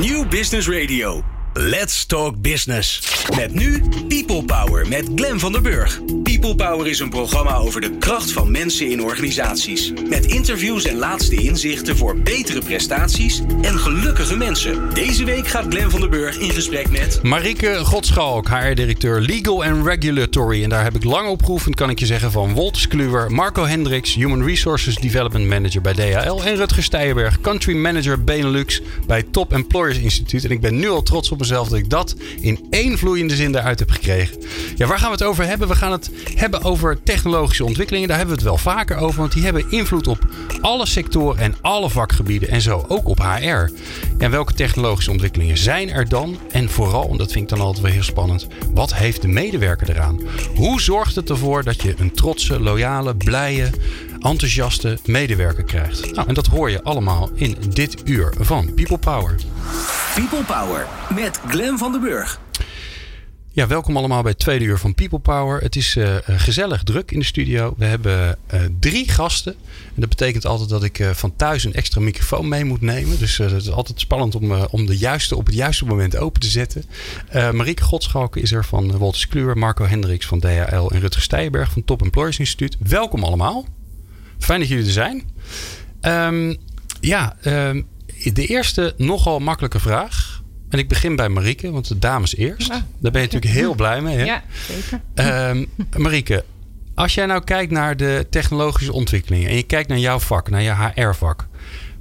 New Business Radio. Let's Talk Business. Met nu People Power met Glen van der Burg. People Power is een programma over de kracht van mensen in organisaties. Met interviews en laatste inzichten voor betere prestaties en gelukkige mensen. Deze week gaat Glen van der Burg in gesprek met... Marieke Godschalk, HR-directeur Legal and Regulatory. En daar heb ik lang op geoefend, kan ik je zeggen, van Wolters Kluwer, Marco Hendricks, Human Resources Development Manager bij DHL. En Rutger Steyenberg, Country Manager Benelux bij Top Employers Instituut. En ik ben nu al trots op mezelf dat ik dat in één vloeiende zin eruit heb gekregen. Ja, waar gaan we het over hebben? We gaan het hebben over technologische ontwikkelingen. Daar hebben we het wel vaker over, want die hebben invloed op alle sectoren en alle vakgebieden. En zo ook op HR. En welke technologische ontwikkelingen zijn er dan? En vooral, en dat vind ik dan altijd wel heel spannend, wat heeft de medewerker eraan? Hoe zorgt het ervoor dat je een trotse, loyale, blije, enthousiaste medewerker krijgt? Nou, en dat hoor je allemaal in dit uur van People Power. People Power met Glen van der Burg. Ja, welkom allemaal bij het tweede uur van People Power. Het is uh, gezellig druk in de studio. We hebben uh, drie gasten. En dat betekent altijd dat ik uh, van thuis een extra microfoon mee moet nemen. Dus het is altijd spannend om, om de juiste op het juiste moment open te zetten. Marieke Godschalken is er van Wolters Kluwer, Marco Hendricks van DHL en Rutger Steijenberg van Top Employers Instituut. Welkom allemaal. Fijn dat jullie er zijn. Um, ja, um, de eerste nogal makkelijke vraag. En ik begin bij Marieke, want de dames eerst. Ja. Daar ben je natuurlijk heel blij mee. Hè? Ja, zeker. Um, Marieke, als jij nou kijkt naar de technologische ontwikkelingen en je kijkt naar jouw vak, naar je HR-vak.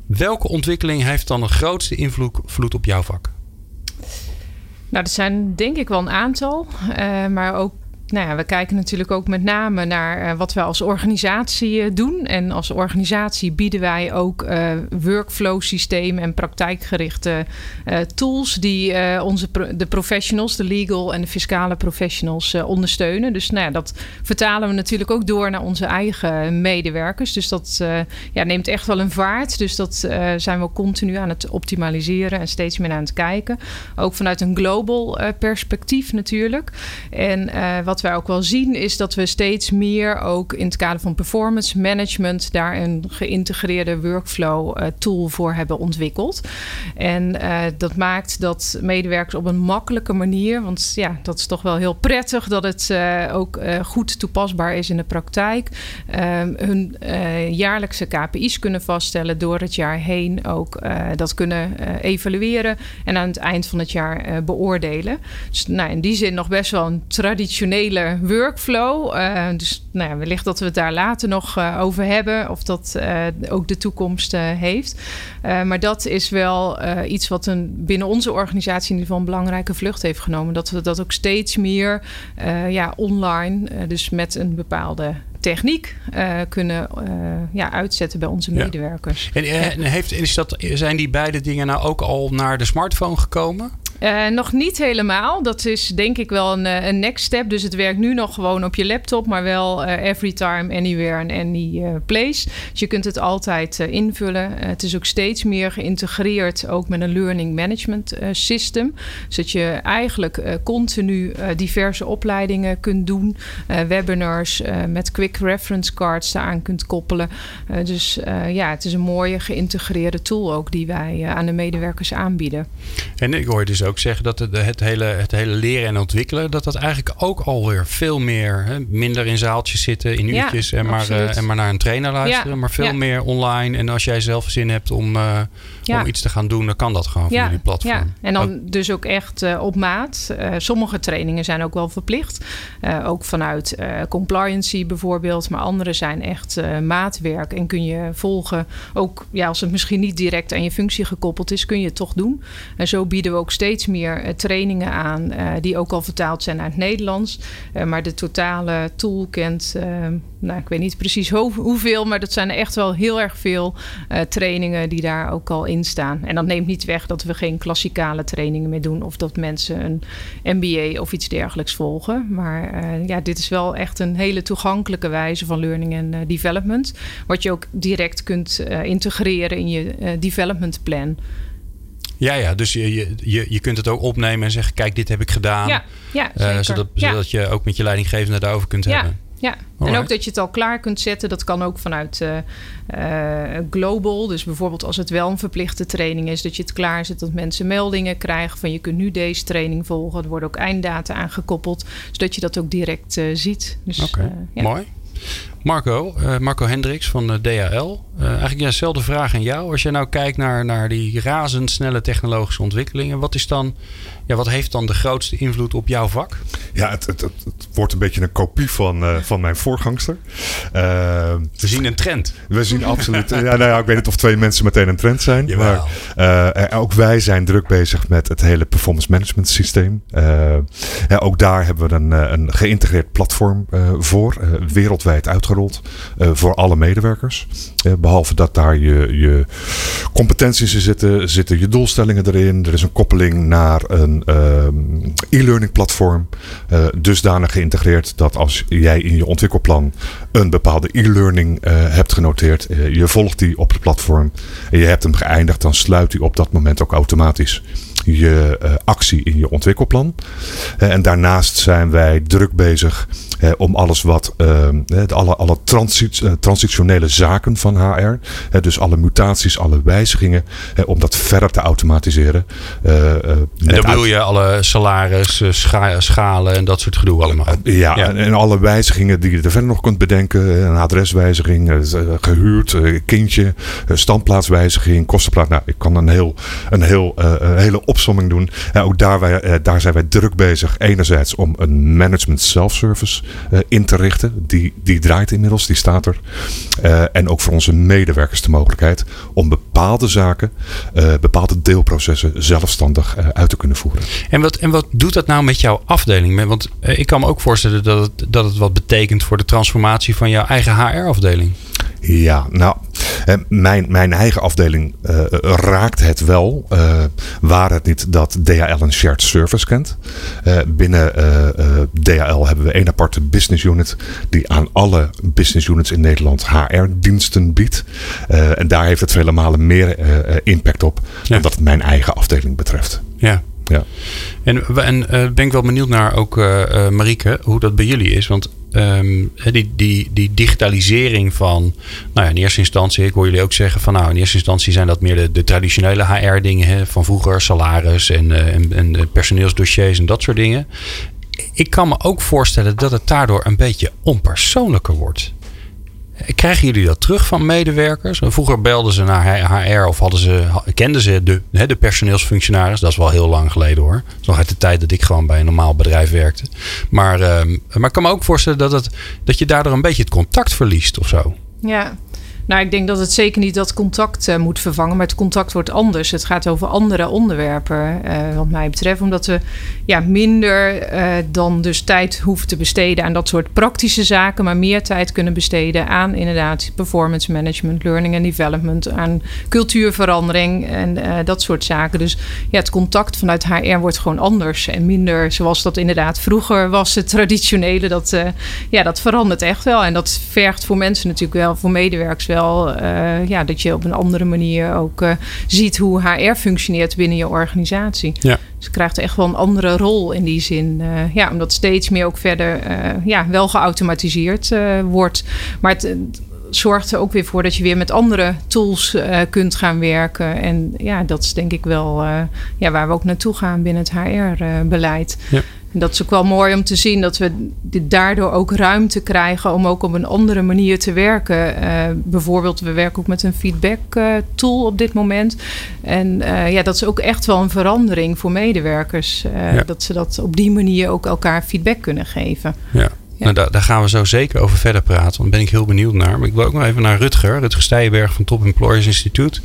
Welke ontwikkeling heeft dan de grootste invloed op jouw vak? Nou, er zijn denk ik wel een aantal. Uh, maar ook nou ja, we kijken natuurlijk ook met name naar uh, wat we als organisatie uh, doen. En als organisatie bieden wij ook uh, workflow systemen en praktijkgerichte tools die onze de professionals, de legal en de fiscale professionals ondersteunen. Dus nou ja, dat vertalen we natuurlijk ook door naar onze eigen medewerkers. Dus dat ja, neemt echt wel een vaart. Dus dat zijn we continu aan het optimaliseren en steeds meer aan het kijken. Ook vanuit een global perspectief natuurlijk. En wat wat wij ook wel zien is dat we steeds meer ook in het kader van performance management daar een geïntegreerde workflow uh, tool voor hebben ontwikkeld. En uh, dat maakt dat medewerkers op een makkelijke manier, want ja, dat is toch wel heel prettig dat het uh, ook goed toepasbaar is in de praktijk, hun jaarlijkse KPI's kunnen vaststellen door het jaar heen ook dat kunnen evalueren en aan het eind van het jaar beoordelen. Dus nou, in die zin nog best wel een traditionele workflow. Uh, dus nou ja, wellicht dat we het daar later nog uh, over hebben. Of dat uh, ook de toekomst heeft. maar dat is wel iets wat een, binnen onze organisatie in ieder geval een belangrijke vlucht heeft genomen. Dat we dat ook steeds meer ja, online, dus met een bepaalde techniek uh, kunnen uh, ja, uitzetten bij onze medewerkers. Ja. En, en heeft, is dat, zijn die beide dingen nou ook al naar de smartphone gekomen? Uh, nog niet helemaal. Dat is denk ik wel een, een, next step. Dus het werkt nu nog gewoon op je laptop, maar wel uh, every time, anywhere and any place. Dus je kunt het altijd invullen. het is ook steeds meer geïntegreerd, ook met een learning management system. Zodat je eigenlijk continu diverse opleidingen kunt doen. webinars met quick reference cards aan kunt koppelen. dus ja, het is een mooie geïntegreerde tool ook die wij aan de medewerkers aanbieden. En ik hoor dus ook ook zeggen dat het, het, hele, het hele leren en ontwikkelen, dat dat eigenlijk ook alweer veel meer, hè, minder in zaaltjes zitten, in uurtjes en, maar, uh, en maar naar een trainer luisteren, ja. maar veel ja. meer online. En als jij zelf zin hebt om, uh, om iets te gaan doen, dan kan dat gewoon via die platform. Ja, en dan ook. dus ook echt uh, op maat. sommige trainingen zijn ook wel verplicht. ook vanuit compliancy bijvoorbeeld, maar andere zijn echt maatwerk en kun je volgen. Ook ja, als het misschien niet direct aan je functie gekoppeld is, kun je het toch doen. En zo bieden we ook steeds steeds meer uh, trainingen aan uh, die ook al vertaald zijn naar het Nederlands. Uh, maar de totale tool kent, nou, ik weet niet precies hoe, hoeveel, maar dat zijn echt wel heel erg veel trainingen die daar ook al in staan. En dat neemt niet weg dat we geen klassikale trainingen meer doen of dat mensen een MBA of iets dergelijks volgen. Maar ja, dit is wel echt een hele toegankelijke wijze van learning en development. Wat je ook direct kunt integreren in je development plan. Ja, ja, dus je, je, je kunt het ook opnemen en zeggen: Kijk, dit heb ik gedaan. Ja, ja uh, zodat, zodat je ook met je leidinggevende daarover kunt ja. hebben. Ja, en ook dat je het al klaar kunt zetten. Dat kan ook vanuit uh, global. Dus bijvoorbeeld als het wel een verplichte training is, dat je het klaar zet dat mensen meldingen krijgen van je kunt nu deze training volgen. Er worden ook einddata aangekoppeld, zodat je dat ook direct uh, ziet. Dus, Oké, ja. mooi. Marco, uh, Marco Hendricks van de DHL. Uh, eigenlijk dezelfde vraag aan jou. Als je nou kijkt naar, naar die razendsnelle technologische ontwikkelingen, wat is dan ja, wat heeft dan de grootste invloed op jouw vak? Ja, het, het, het wordt een beetje een kopie van, uh, van mijn voorgangster. Uh, we zien een trend. We zien absoluut. ja, nou ja, ik weet niet of twee mensen meteen een trend zijn. Jawel. Maar uh, ook wij zijn druk bezig met het hele performance management systeem. Ja, ook daar hebben we een, een geïntegreerd platform voor, wereldwijd uitgerold voor alle medewerkers. behalve dat daar je, je competenties in zitten, zitten je doelstellingen erin. Er is een koppeling naar een Ehm, e-learning platform. Uh, dusdanig geïntegreerd dat als jij in je ontwikkelplan een bepaalde e-learning uh, hebt genoteerd, uh, je volgt die op het platform en je hebt hem geëindigd, dan sluit die op dat moment ook automatisch je actie in je ontwikkelplan. en daarnaast zijn wij druk bezig om alles wat, ehm, alle, alle transit, transitionele zaken van HR, dus alle mutaties, alle wijzigingen, om dat verder te automatiseren. en dan bedoel je alle salaris, schalen en dat soort gedoe allemaal? ja, En, alle wijzigingen die je er verder nog kunt bedenken. Een adreswijziging, gehuurd, kindje, standplaatswijziging, kostenplaats. Nou, ik kan een, heel, een, heel, een hele opsomming doen. ook daar, wij, daar zijn wij druk bezig. Enerzijds om een management self-service in te richten. Die, die draait inmiddels, die staat er. Uh, en ook voor onze medewerkers de mogelijkheid om bepaalde zaken, uh, bepaalde deelprocessen zelfstandig uit te kunnen voeren. En wat, en wat doet dat nou met jouw afdeling? Want ik kan me ook voorstellen dat het, dat het wat betekent voor de transformatie van jouw eigen HR-afdeling. Ja, nou, mijn, mijn eigen afdeling uh, raakt het wel. Uh, waar het niet dat DHL een shared service kent. Uh, binnen DHL hebben we één aparte business unit. Die aan alle business units in Nederland HR-diensten biedt. en daar heeft het vele malen meer impact op. Ja. Dan dat het mijn eigen afdeling betreft. Ja, ja. En, en ben ik wel benieuwd naar ook, uh, Marieke, hoe dat bij jullie is. Want um, die, die, die digitalisering van, nou ja, in eerste instantie, ik hoor jullie ook zeggen van, nou, in eerste instantie zijn dat meer de, de traditionele HR-dingen van vroeger, salaris en, uh, en, en personeelsdossiers en dat soort dingen. Ik kan me ook voorstellen dat het daardoor een beetje onpersoonlijker wordt. Krijgen jullie dat terug van medewerkers? Vroeger belden ze naar HR of hadden ze, kenden ze de, de personeelsfunctionaris. Dat is wel heel lang geleden hoor. Dat nog uit de tijd dat ik gewoon bij een normaal bedrijf werkte. Maar, uh, maar ik kan me ook voorstellen dat, het, dat je daardoor een beetje het contact verliest of zo. Ja, nou, ik denk dat het zeker niet dat contact uh, moet vervangen, maar het contact wordt anders. Het gaat over andere onderwerpen, uh, wat mij betreft, omdat we ja, minder uh, dan dus tijd hoeven te besteden aan dat soort praktische zaken, maar meer tijd kunnen besteden aan inderdaad performance management, learning and development, aan cultuurverandering en dat soort zaken. Dus ja, het contact vanuit HR wordt gewoon anders en minder zoals dat inderdaad vroeger was. Het traditionele, dat, ja, dat verandert echt wel en dat vergt voor mensen natuurlijk wel, voor medewerkers wel uh, ja, dat je op een andere manier ook uh, ziet hoe HR functioneert binnen je organisatie. Ja. Dus je krijgt echt wel een andere rol in die zin. Uh, ja, omdat steeds meer ook verder ja, wel geautomatiseerd wordt. Maar het, zorgt er ook weer voor dat je weer met andere tools uh, kunt gaan werken. En ja, dat is denk ik wel uh, ja, waar we ook naartoe gaan binnen het HR-beleid. Ja. En dat is ook wel mooi om te zien dat we daardoor ook ruimte krijgen om ook op een andere manier te werken. Uh, bijvoorbeeld, we werken ook met een feedback uh, tool op dit moment. En uh, ja, dat is ook echt wel een verandering voor medewerkers. Ja. Dat ze dat op die manier ook elkaar feedback kunnen geven. Ja. Nou, daar, daar, gaan we zo zeker over verder praten. Want daar ben ik heel benieuwd naar. Maar ik wil ook nog even naar Rutger. Rutger Stijberg van Top Employers Instituut.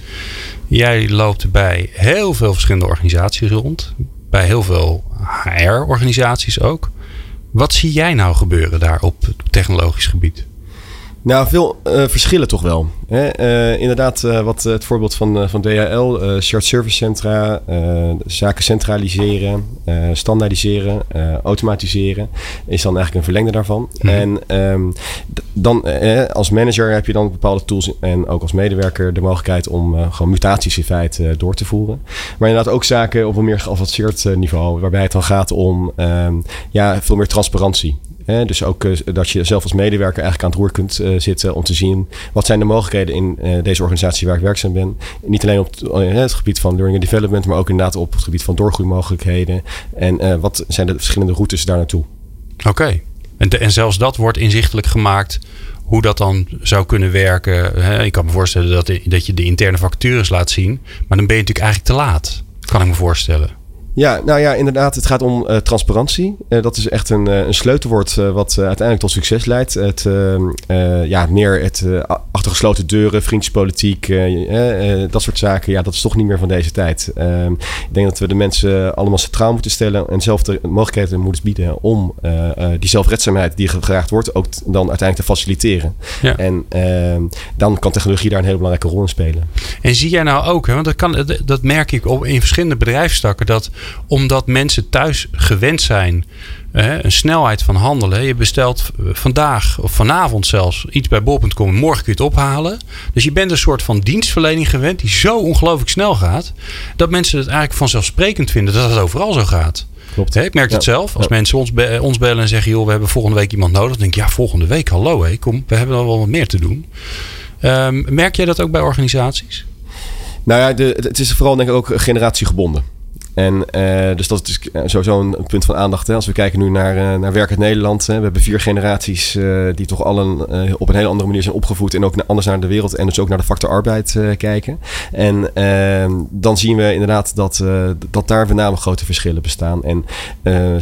Jij loopt bij heel veel verschillende organisaties rond bij heel veel HR-organisaties ook. Wat zie jij nou gebeuren daar op technologisch gebied? Nou, veel uh, verschillen toch wel. Hè? Uh, inderdaad, uh, wat het voorbeeld van, van DHL, shared service centra, zaken centraliseren, standaardiseren, automatiseren, is dan eigenlijk een verlengde daarvan. Mm En um, dan als manager heb je dan bepaalde tools en ook als medewerker de mogelijkheid om gewoon mutaties in feite door te voeren. Maar inderdaad ook zaken op een meer geavanceerd niveau, waarbij het dan gaat om um, ja, veel meer transparantie. Dus ook dat je zelf als medewerker eigenlijk aan het roer kunt zitten om te zien wat zijn de mogelijkheden in deze organisatie waar ik werkzaam ben. Niet alleen op het, gebied van learning and development, maar ook inderdaad op het gebied van doorgroeimogelijkheden. En wat zijn de verschillende routes daar naartoe. Oké. En, en zelfs dat wordt inzichtelijk gemaakt hoe dat dan zou kunnen werken. Ik kan me voorstellen dat, dat je de interne vacatures laat zien. Maar dan ben je natuurlijk eigenlijk te laat. Kan ik me voorstellen. Ja, nou ja, inderdaad. Het gaat om uh, transparantie. Uh, dat is echt een, uh, een sleutelwoord wat uiteindelijk tot succes leidt. Het, ja, meer het achter gesloten deuren, vriendjespolitiek, dat soort zaken. Ja, dat is toch niet meer van deze tijd. Ehm, ik denk dat we de mensen allemaal centraal moeten stellen en zelf de mogelijkheden moeten bieden om die zelfredzaamheid die gevraagd wordt ook dan uiteindelijk te faciliteren. Ja. En ehm, dan kan technologie daar een hele belangrijke rol in spelen. En zie jij nou ook, hè, want dat, kan, dat merk ik op in verschillende bedrijfstakken, dat omdat mensen thuis gewend zijn een snelheid van handelen. Je bestelt vandaag of vanavond zelfs iets bij bol.com. Morgen kun je het ophalen. Dus je bent een soort van dienstverlening gewend die zo ongelooflijk snel gaat. Dat mensen het eigenlijk vanzelfsprekend vinden dat het overal zo gaat. Klopt. ik merk het zelf. Als mensen ons, ons bellen en zeggen: joh, we hebben volgende week iemand nodig. Dan denk ik: ja, volgende week, hallo, hé, kom, we hebben dan wel wat meer te doen. Um, merk jij dat ook bij organisaties? Nou ja, de, het is vooral denk ik ook generatiegebonden. En uh, dus dat is sowieso een punt van aandacht. Hè. Als we kijken nu naar, uh, naar Werk uit Nederland. Hè. We hebben vier generaties die toch allen op een hele andere manier zijn opgevoed. En ook anders naar de wereld en dus ook naar de factor arbeid kijken. En ehm, dan zien we inderdaad dat, dat daar met name grote verschillen bestaan. En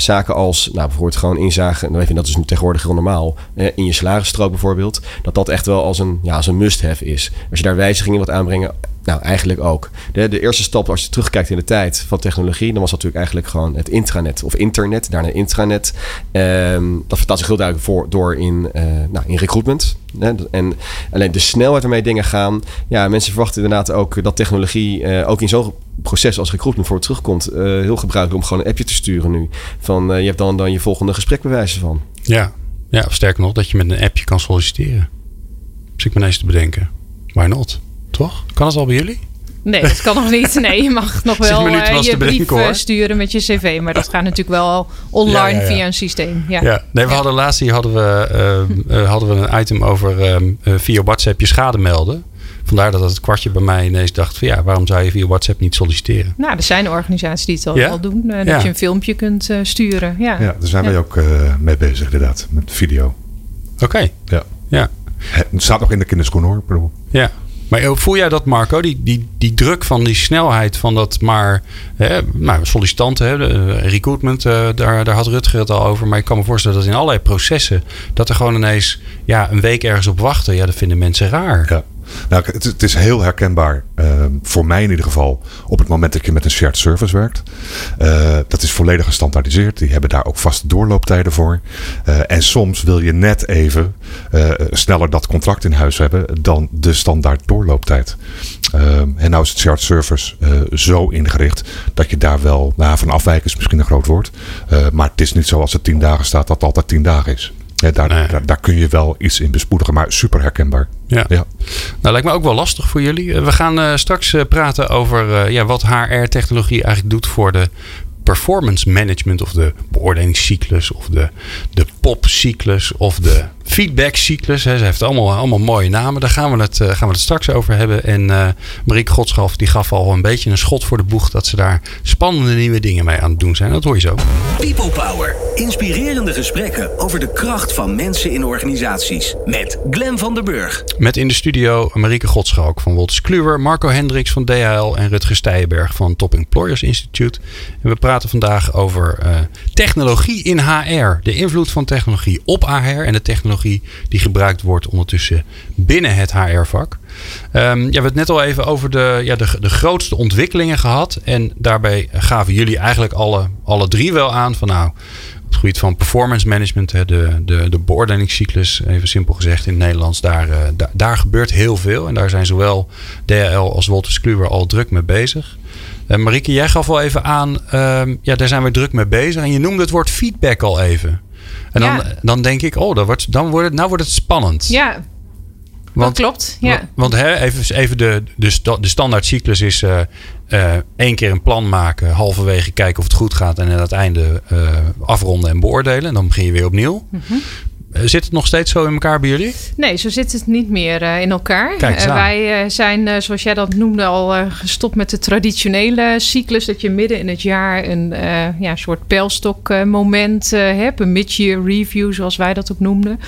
zaken als nou, bijvoorbeeld gewoon inzagen. Nou, dat is nu tegenwoordig heel normaal. in je salarisstrook bijvoorbeeld. Dat dat echt wel als een, ja, als een must-have is. Als je daar wijzigingen wilt aanbrengen nou, eigenlijk ook. De, de, eerste stap, als je terugkijkt in de tijd van technologie, dan was dat natuurlijk eigenlijk gewoon het intranet of internet, daarna intranet. Um, dat vertaalt zich heel duidelijk voor, door in, uh, nou, in recruitment. Hè? En alleen de snelheid waarmee dingen gaan. Ja, mensen verwachten inderdaad ook dat technologie uh, ook in zo'n proces als recruitment voor terugkomt. Uh, heel gebruikelijk om gewoon een appje te sturen nu. Van je hebt dan, dan je volgende gesprek bewijzen van. Ja. ja, sterker nog, dat je met een appje kan solliciteren. Zit ik me ineens te bedenken. Why not? Toch? Kan het al bij jullie? Nee, dat kan nog niet. Nee, je mag nog wel uh, je brief uh, sturen met je cv. Maar dat gaat natuurlijk wel online via een systeem. Ja. ja. Nee, we hadden laatst hier hadden we, uh, hadden we een item over via WhatsApp je schade melden. Vandaar dat het kwartje bij mij ineens dacht van ja, waarom zou je via WhatsApp niet solliciteren? Nou, er zijn organisaties die het al, al doen. dat je een filmpje kunt sturen. Ja, ja daar zijn wij ook mee bezig inderdaad. Met video. Oké. Ja. ja. Het staat nog in de kinderschoen hoor. Bedoel. Ja. Maar voel jij dat, Marco? Die, die, die druk van die snelheid van dat maar hè, nou, sollicitanten, hè, eh, recruitment, uh, daar, daar had Rutger het al over. Maar ik kan me voorstellen dat in allerlei processen, dat er gewoon ineens ja, een week ergens op wachten, ja, dat vinden mensen raar. Ja. Nou, het, het, is heel herkenbaar, uh, voor mij in ieder geval, op het moment dat je met een shared service werkt. Uh, dat is volledig gestandaardiseerd. Die hebben daar ook vaste doorlooptijden voor. Uh, en soms wil je net even sneller dat contract in huis hebben dan de standaard doorlooptijd. Ehm, en nou is het shared service zo ingericht dat je daar wel, nou, van afwijken is misschien een groot woord. maar het is niet zo als het tien dagen staat dat het altijd tien dagen is. Ja, daar, daar, kun je wel iets in bespoedigen, maar super herkenbaar. Ja. ja. Nou, lijkt me ook wel lastig voor jullie. We gaan uh, straks uh, praten over uh, ja, wat HR-technologie eigenlijk doet voor de performance management of de beoordelingscyclus of de, de popcyclus of de feedbackcyclus. Ze heeft allemaal, allemaal mooie namen. Daar gaan we het, uh, gaan we het straks over hebben. En uh, Marieke Godschalf die gaf al een beetje een schot voor de boeg dat ze daar spannende nieuwe dingen mee aan het doen zijn. Dat hoor je zo. People Power. Inspirerende gesprekken over de kracht van mensen in organisaties. Met Glen van der Burg. Met in de studio Marieke Godschalk van Wolters Kluwer, Marco Hendricks van DHL en Rutger Steijenberg van Top Employers Institute. En we praten vandaag over uh, technologie in HR. De invloed van technologie op HR en de technologie die gebruikt wordt ondertussen binnen het HR-vak. Um, ja, we hebben het net al even over de, ja, de, de grootste ontwikkelingen gehad. En daarbij gaven jullie eigenlijk alle, alle drie wel aan van nou, het gebied van performance management, de, de, de beoordelingscyclus, even simpel gezegd in het Nederlands, daar, uh, daar, gebeurt heel veel. En daar zijn zowel DHL als Wolters Kluwer al druk mee bezig. Uh, Marieke, jij gaf al even aan, uh, ja, daar zijn we druk mee bezig. En je noemde het woord feedback al even. En dan, dan denk ik, oh, dan wordt, dan wordt het, nou wordt het spannend. Ja, Want, dat klopt, ja. Want, hè, even, even de, de, de standaard cyclus is uh, uh, één keer een plan maken, halverwege kijken of het goed gaat en aan het einde uh, afronden en beoordelen. En dan begin je weer opnieuw. Mm -hmm. Eh, zit het nog steeds zo in elkaar bij jullie? Nee, zo zit het niet meer uh, in elkaar. Uh, wij zijn, zoals jij dat noemde, al gestopt met de traditionele cyclus. Dat je midden in het jaar een ja, soort pijlstok-moment hebt. Een mid-year review, zoals wij dat ook noemden.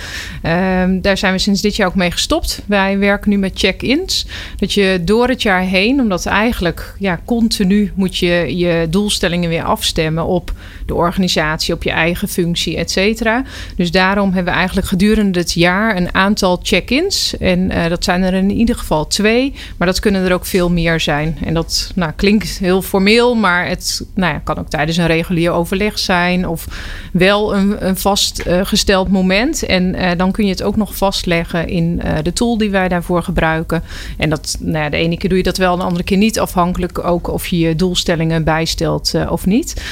Ehm, daar zijn we sinds dit jaar ook mee gestopt. Wij werken nu met check-ins. Dat je door het jaar heen, omdat eigenlijk ja, continu moet je je doelstellingen weer afstemmen op de organisatie, op je eigen functie, et cetera. Dus daarom hebben we eigenlijk gedurende het jaar een aantal check-ins. En uh, dat zijn er in ieder geval twee, maar dat kunnen er ook veel meer zijn. En dat nou, klinkt heel formeel, maar het nou ja, kan ook tijdens een regulier overleg zijn of wel een, een vastgesteld moment. En uh, dan kun je het ook nog vastleggen in de tool die wij daarvoor gebruiken. En dat, nou ja, de ene keer doe je dat wel, de andere keer niet, afhankelijk ook of je je doelstellingen bijstelt of niet.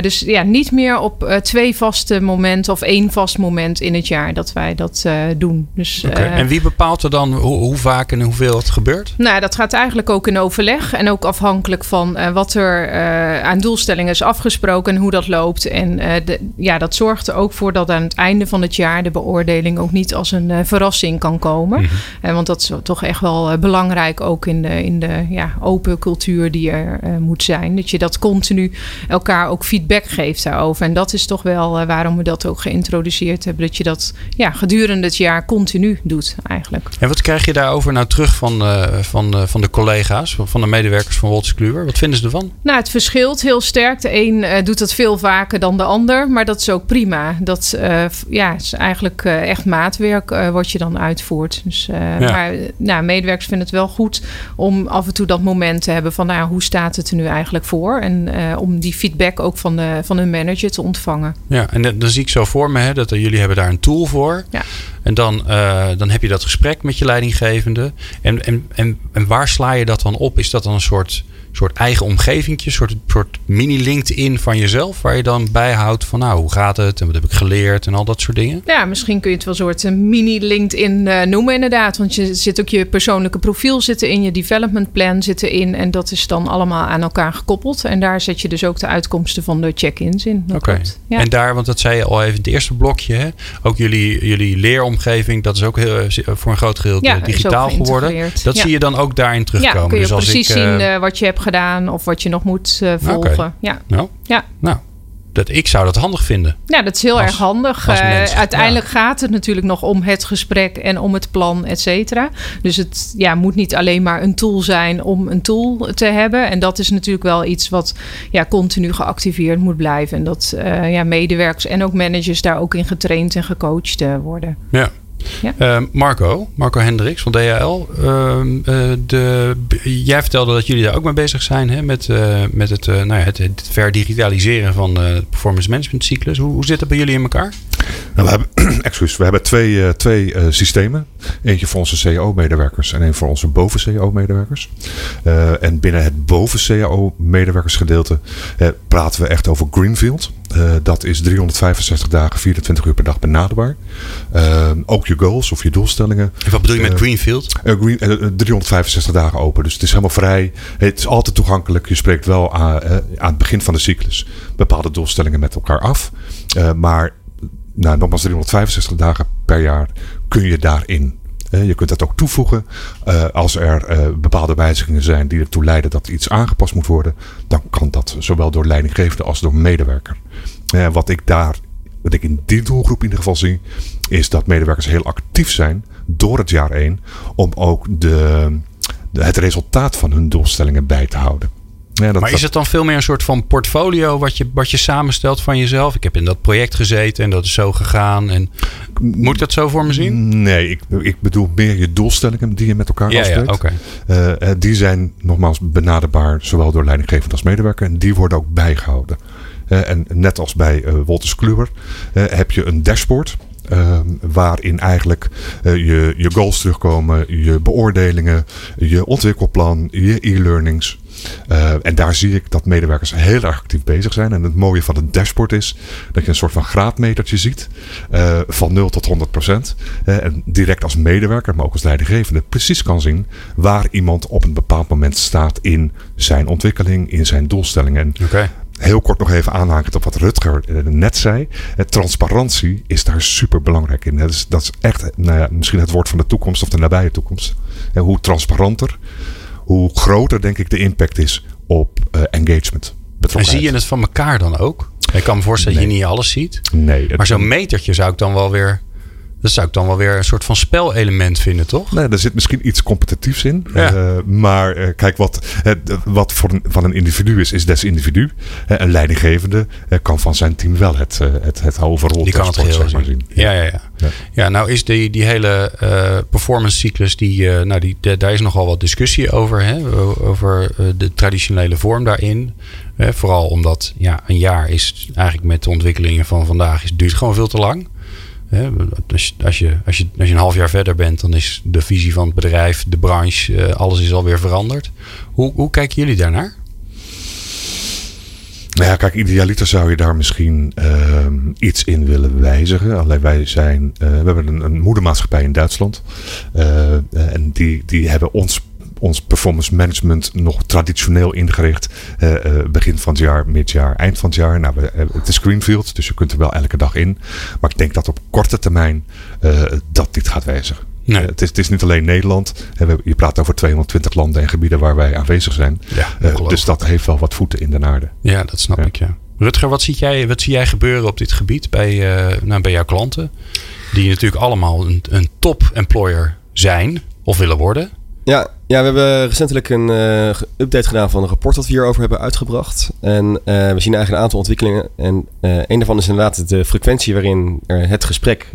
dus ja, niet meer op twee vaste momenten of één vast moment in het jaar jaar dat wij dat uh, doen. Dus, okay. uh, en wie bepaalt er dan hoe, hoe, vaak en hoeveel het gebeurt? Nou, dat gaat eigenlijk ook in overleg. En ook afhankelijk van uh, wat er aan doelstellingen is afgesproken en hoe dat loopt. En de, ja, dat zorgt er ook voor dat aan het einde van het jaar de beoordeling ook niet als een verrassing kan komen. Mm -hmm. want dat is toch echt wel belangrijk ook in de, in de ja, open cultuur die er moet zijn. Dat je dat continu elkaar ook feedback geeft daarover. En dat is toch wel waarom we dat ook geïntroduceerd hebben. Dat je dat ja, gedurende het jaar continu doet eigenlijk. En wat krijg je daarover nou terug van, uh, van, uh, van de collega's, van de medewerkers van Wolters Kluwer? Wat vinden ze ervan? Nou, het verschilt heel sterk. De een uh, doet dat veel vaker dan de ander, maar dat is ook prima. Dat ja, is eigenlijk echt maatwerk wat je dan uitvoert. Dus, ja. Maar nou, medewerkers vinden het wel goed om af en toe dat moment te hebben van nou, hoe staat het er nu eigenlijk voor? En om die feedback ook van, de, van hun manager te ontvangen. Ja, en dan, dan zie ik zo voor me hè, dat jullie hebben daar een tool voor. Ja. En dan, uh, dan heb je dat gesprek met je leidinggevende. En, en, en, en waar sla je dat dan op? Is dat dan een soort soort eigen omgeving, een soort, soort mini-LinkedIn van jezelf, waar je dan bijhoudt van nou, hoe gaat het en wat heb ik geleerd en al dat soort dingen? Ja, misschien kun je het wel een soort mini-LinkedIn uh, noemen inderdaad, want je zit ook je persoonlijke profiel zitten in, je development plan zitten in en dat is dan allemaal aan elkaar gekoppeld en daar zet je dus ook de uitkomsten van de check-ins in. Oké, ja. en daar, want dat zei je al even het eerste blokje, hè? ook jullie, jullie leeromgeving, dat is ook heel, voor een groot gedeelte ja, digitaal geworden. Dat zie je dan ook daarin terugkomen. Ja, kun je dus als precies ik, uh, zien uh, wat je hebt gedaan of wat je nog moet uh, volgen. Okay. Ja. Nou, ja. nou dat, ik zou dat handig vinden. Ja, dat is heel als, erg handig. Uh, uiteindelijk ja. gaat het natuurlijk nog om het gesprek en om het plan, et cetera. Dus het ja, moet niet alleen maar een tool zijn om een tool te hebben. En dat is natuurlijk wel iets wat ja, continu geactiveerd moet blijven. En dat uh, ja, medewerkers en ook managers daar ook in getraind en gecoacht uh, worden. Ja. Ja. Uh, Marco, Marco Hendricks van DHL. Uh, uh, de, jij vertelde dat jullie daar ook mee bezig zijn hè, met, uh, met het, nou ja, het, het verdigitaliseren van de performance management cyclus. Hoe, hoe zit dat bij jullie in elkaar? Nou, we hebben, excuus, we hebben twee, twee systemen. Eentje voor onze CAO-medewerkers en één voor onze boven-CAO-medewerkers. en binnen het boven-CAO-medewerkersgedeelte praten we echt over Greenfield. Uh, dat is 365 dagen, 24 uur per dag benaderbaar. Uh, ook je goals of je doelstellingen. En wat bedoel je met Greenfield? Uh, green, 365 dagen open. Dus het is helemaal vrij. Het is altijd toegankelijk. Je spreekt wel aan, aan het begin van de cyclus bepaalde doelstellingen met elkaar af. maar nou, nogmaals 365 dagen per jaar kun je daarin je kunt dat ook toevoegen. Als er bepaalde wijzigingen zijn die ertoe leiden dat iets aangepast moet worden, dan kan dat zowel door leidinggevende als door medewerker. Wat ik daar, wat ik in die doelgroep in ieder geval zie, is dat medewerkers heel actief zijn door het jaar heen om ook de, de, het resultaat van hun doelstellingen bij te houden. Ja, dat, maar is het dan veel meer een soort van portfolio wat je, wat je samenstelt van jezelf? Ik heb in dat project gezeten en dat is zo gegaan. En moet ik dat zo voor me zien? Nee, ik, ik bedoel meer je doelstellingen die je met elkaar ja, afspreekt. Ja, okay. uh, die zijn nogmaals benaderbaar, zowel door leidinggevend als medewerker. En die worden ook bijgehouden. Uh, en net als bij uh, Wolters Kluwer heb je een dashboard. Uh, waarin eigenlijk uh, je, je goals terugkomen, je beoordelingen, je ontwikkelplan, je e-learnings. en daar zie ik dat medewerkers heel erg actief bezig zijn. En het mooie van het dashboard is dat je een soort van graadmetertje ziet van 0 tot 100 procent. en direct als medewerker, maar ook als leidinggevende, precies kan zien waar iemand op een bepaald moment staat in zijn ontwikkeling, in zijn doelstellingen. Heel kort nog even aanhakend op wat Rutger eh, net zei. transparantie is daar super belangrijk in. Dat is, dat is echt nou ja, misschien het woord van de toekomst of de nabije toekomst. En hoe transparanter, hoe groter denk ik de impact is op uh, engagement. En zie je het van elkaar dan ook? Ik kan me voorstellen dat je niet alles ziet. Nee. Maar zo'n metertje zou ik dan wel weer dat zou ik dan wel weer een soort van spelelement vinden, toch? Nee, er zit misschien iets competitiefs in. Uh, maar uh, kijk, wat, uh, wat voor een, van een individu is, is des individu. een leidinggevende kan van zijn team wel het, het, het overal Die kan het heel zeg maar, zien. Ja, ja, ja, ja. ja. nou is die, die hele performance cyclus, die, nou die, daar is nogal wat discussie over. Hè? Over de traditionele vorm daarin. vooral omdat ja, een jaar is eigenlijk met de ontwikkelingen van vandaag is, duurt gewoon veel te lang. Als, als, je, als, je, als je een half jaar verder bent, dan is de visie van het bedrijf, de branche, eh, alles is alweer veranderd. Hoe, hoe kijken jullie daarnaar? Nou ja, kijk, idealiter zou je daar misschien uh, iets in willen wijzigen. Alleen wij zijn, uh, we hebben een, een moedermaatschappij in Duitsland. Uh, en die, die hebben ons ons performance management nog traditioneel ingericht. Uh, begin van het jaar, midjaar, eind van het jaar. Nou, we, uh, het is Greenfield, dus je kunt er wel elke dag in. Maar ik denk dat op korte termijn dat dit gaat wijzigen. Nee. Het, is, het, is, niet alleen Nederland. Je praat over 220 landen en gebieden waar wij aanwezig zijn. Ja, dus dat heeft wel wat voeten in de aarde. Ja, dat snap ik. Ja. Rutger, wat zie, jij, wat zie jij gebeuren op dit gebied bij, nou, bij jouw klanten? Die natuurlijk allemaal een, een top employer zijn of willen worden. Ja, ja, we hebben recentelijk een uh, update gedaan van een rapport dat we hierover hebben uitgebracht. En uh, we zien eigenlijk een aantal ontwikkelingen. En uh, een daarvan is inderdaad de frequentie waarin het gesprek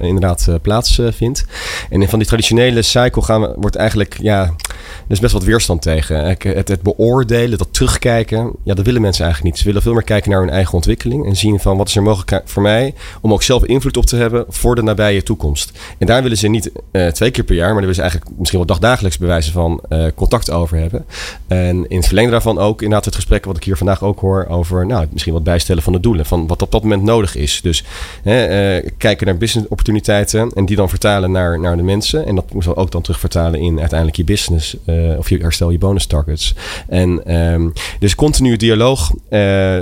inderdaad plaatsvindt. en van die traditionele cycle gaan wordt eigenlijk, ja, er is best wat weerstand tegen. Het, het beoordelen, dat terugkijken, ja, dat willen mensen eigenlijk niet. Ze willen veel meer kijken naar hun eigen ontwikkeling. En zien van wat is er mogelijk voor mij om ook zelf invloed op te hebben voor de nabije toekomst. En daar willen ze niet twee keer per jaar, maar daar willen ze eigenlijk misschien wel dagdagelijks bewijzen van uh, contact over hebben. En in het verlengde daarvan ook inderdaad het gesprek wat ik hier vandaag ook hoor over nou, misschien wat bijstellen van de doelen. Van wat op dat moment nodig is. Dus hè, uh, kijken naar business opportuniteiten en die dan vertalen naar, naar de mensen. En dat moet we ook dan terug vertalen in uiteindelijk je business uh, of je herstel je bonus targets. En um, dus continue dialoog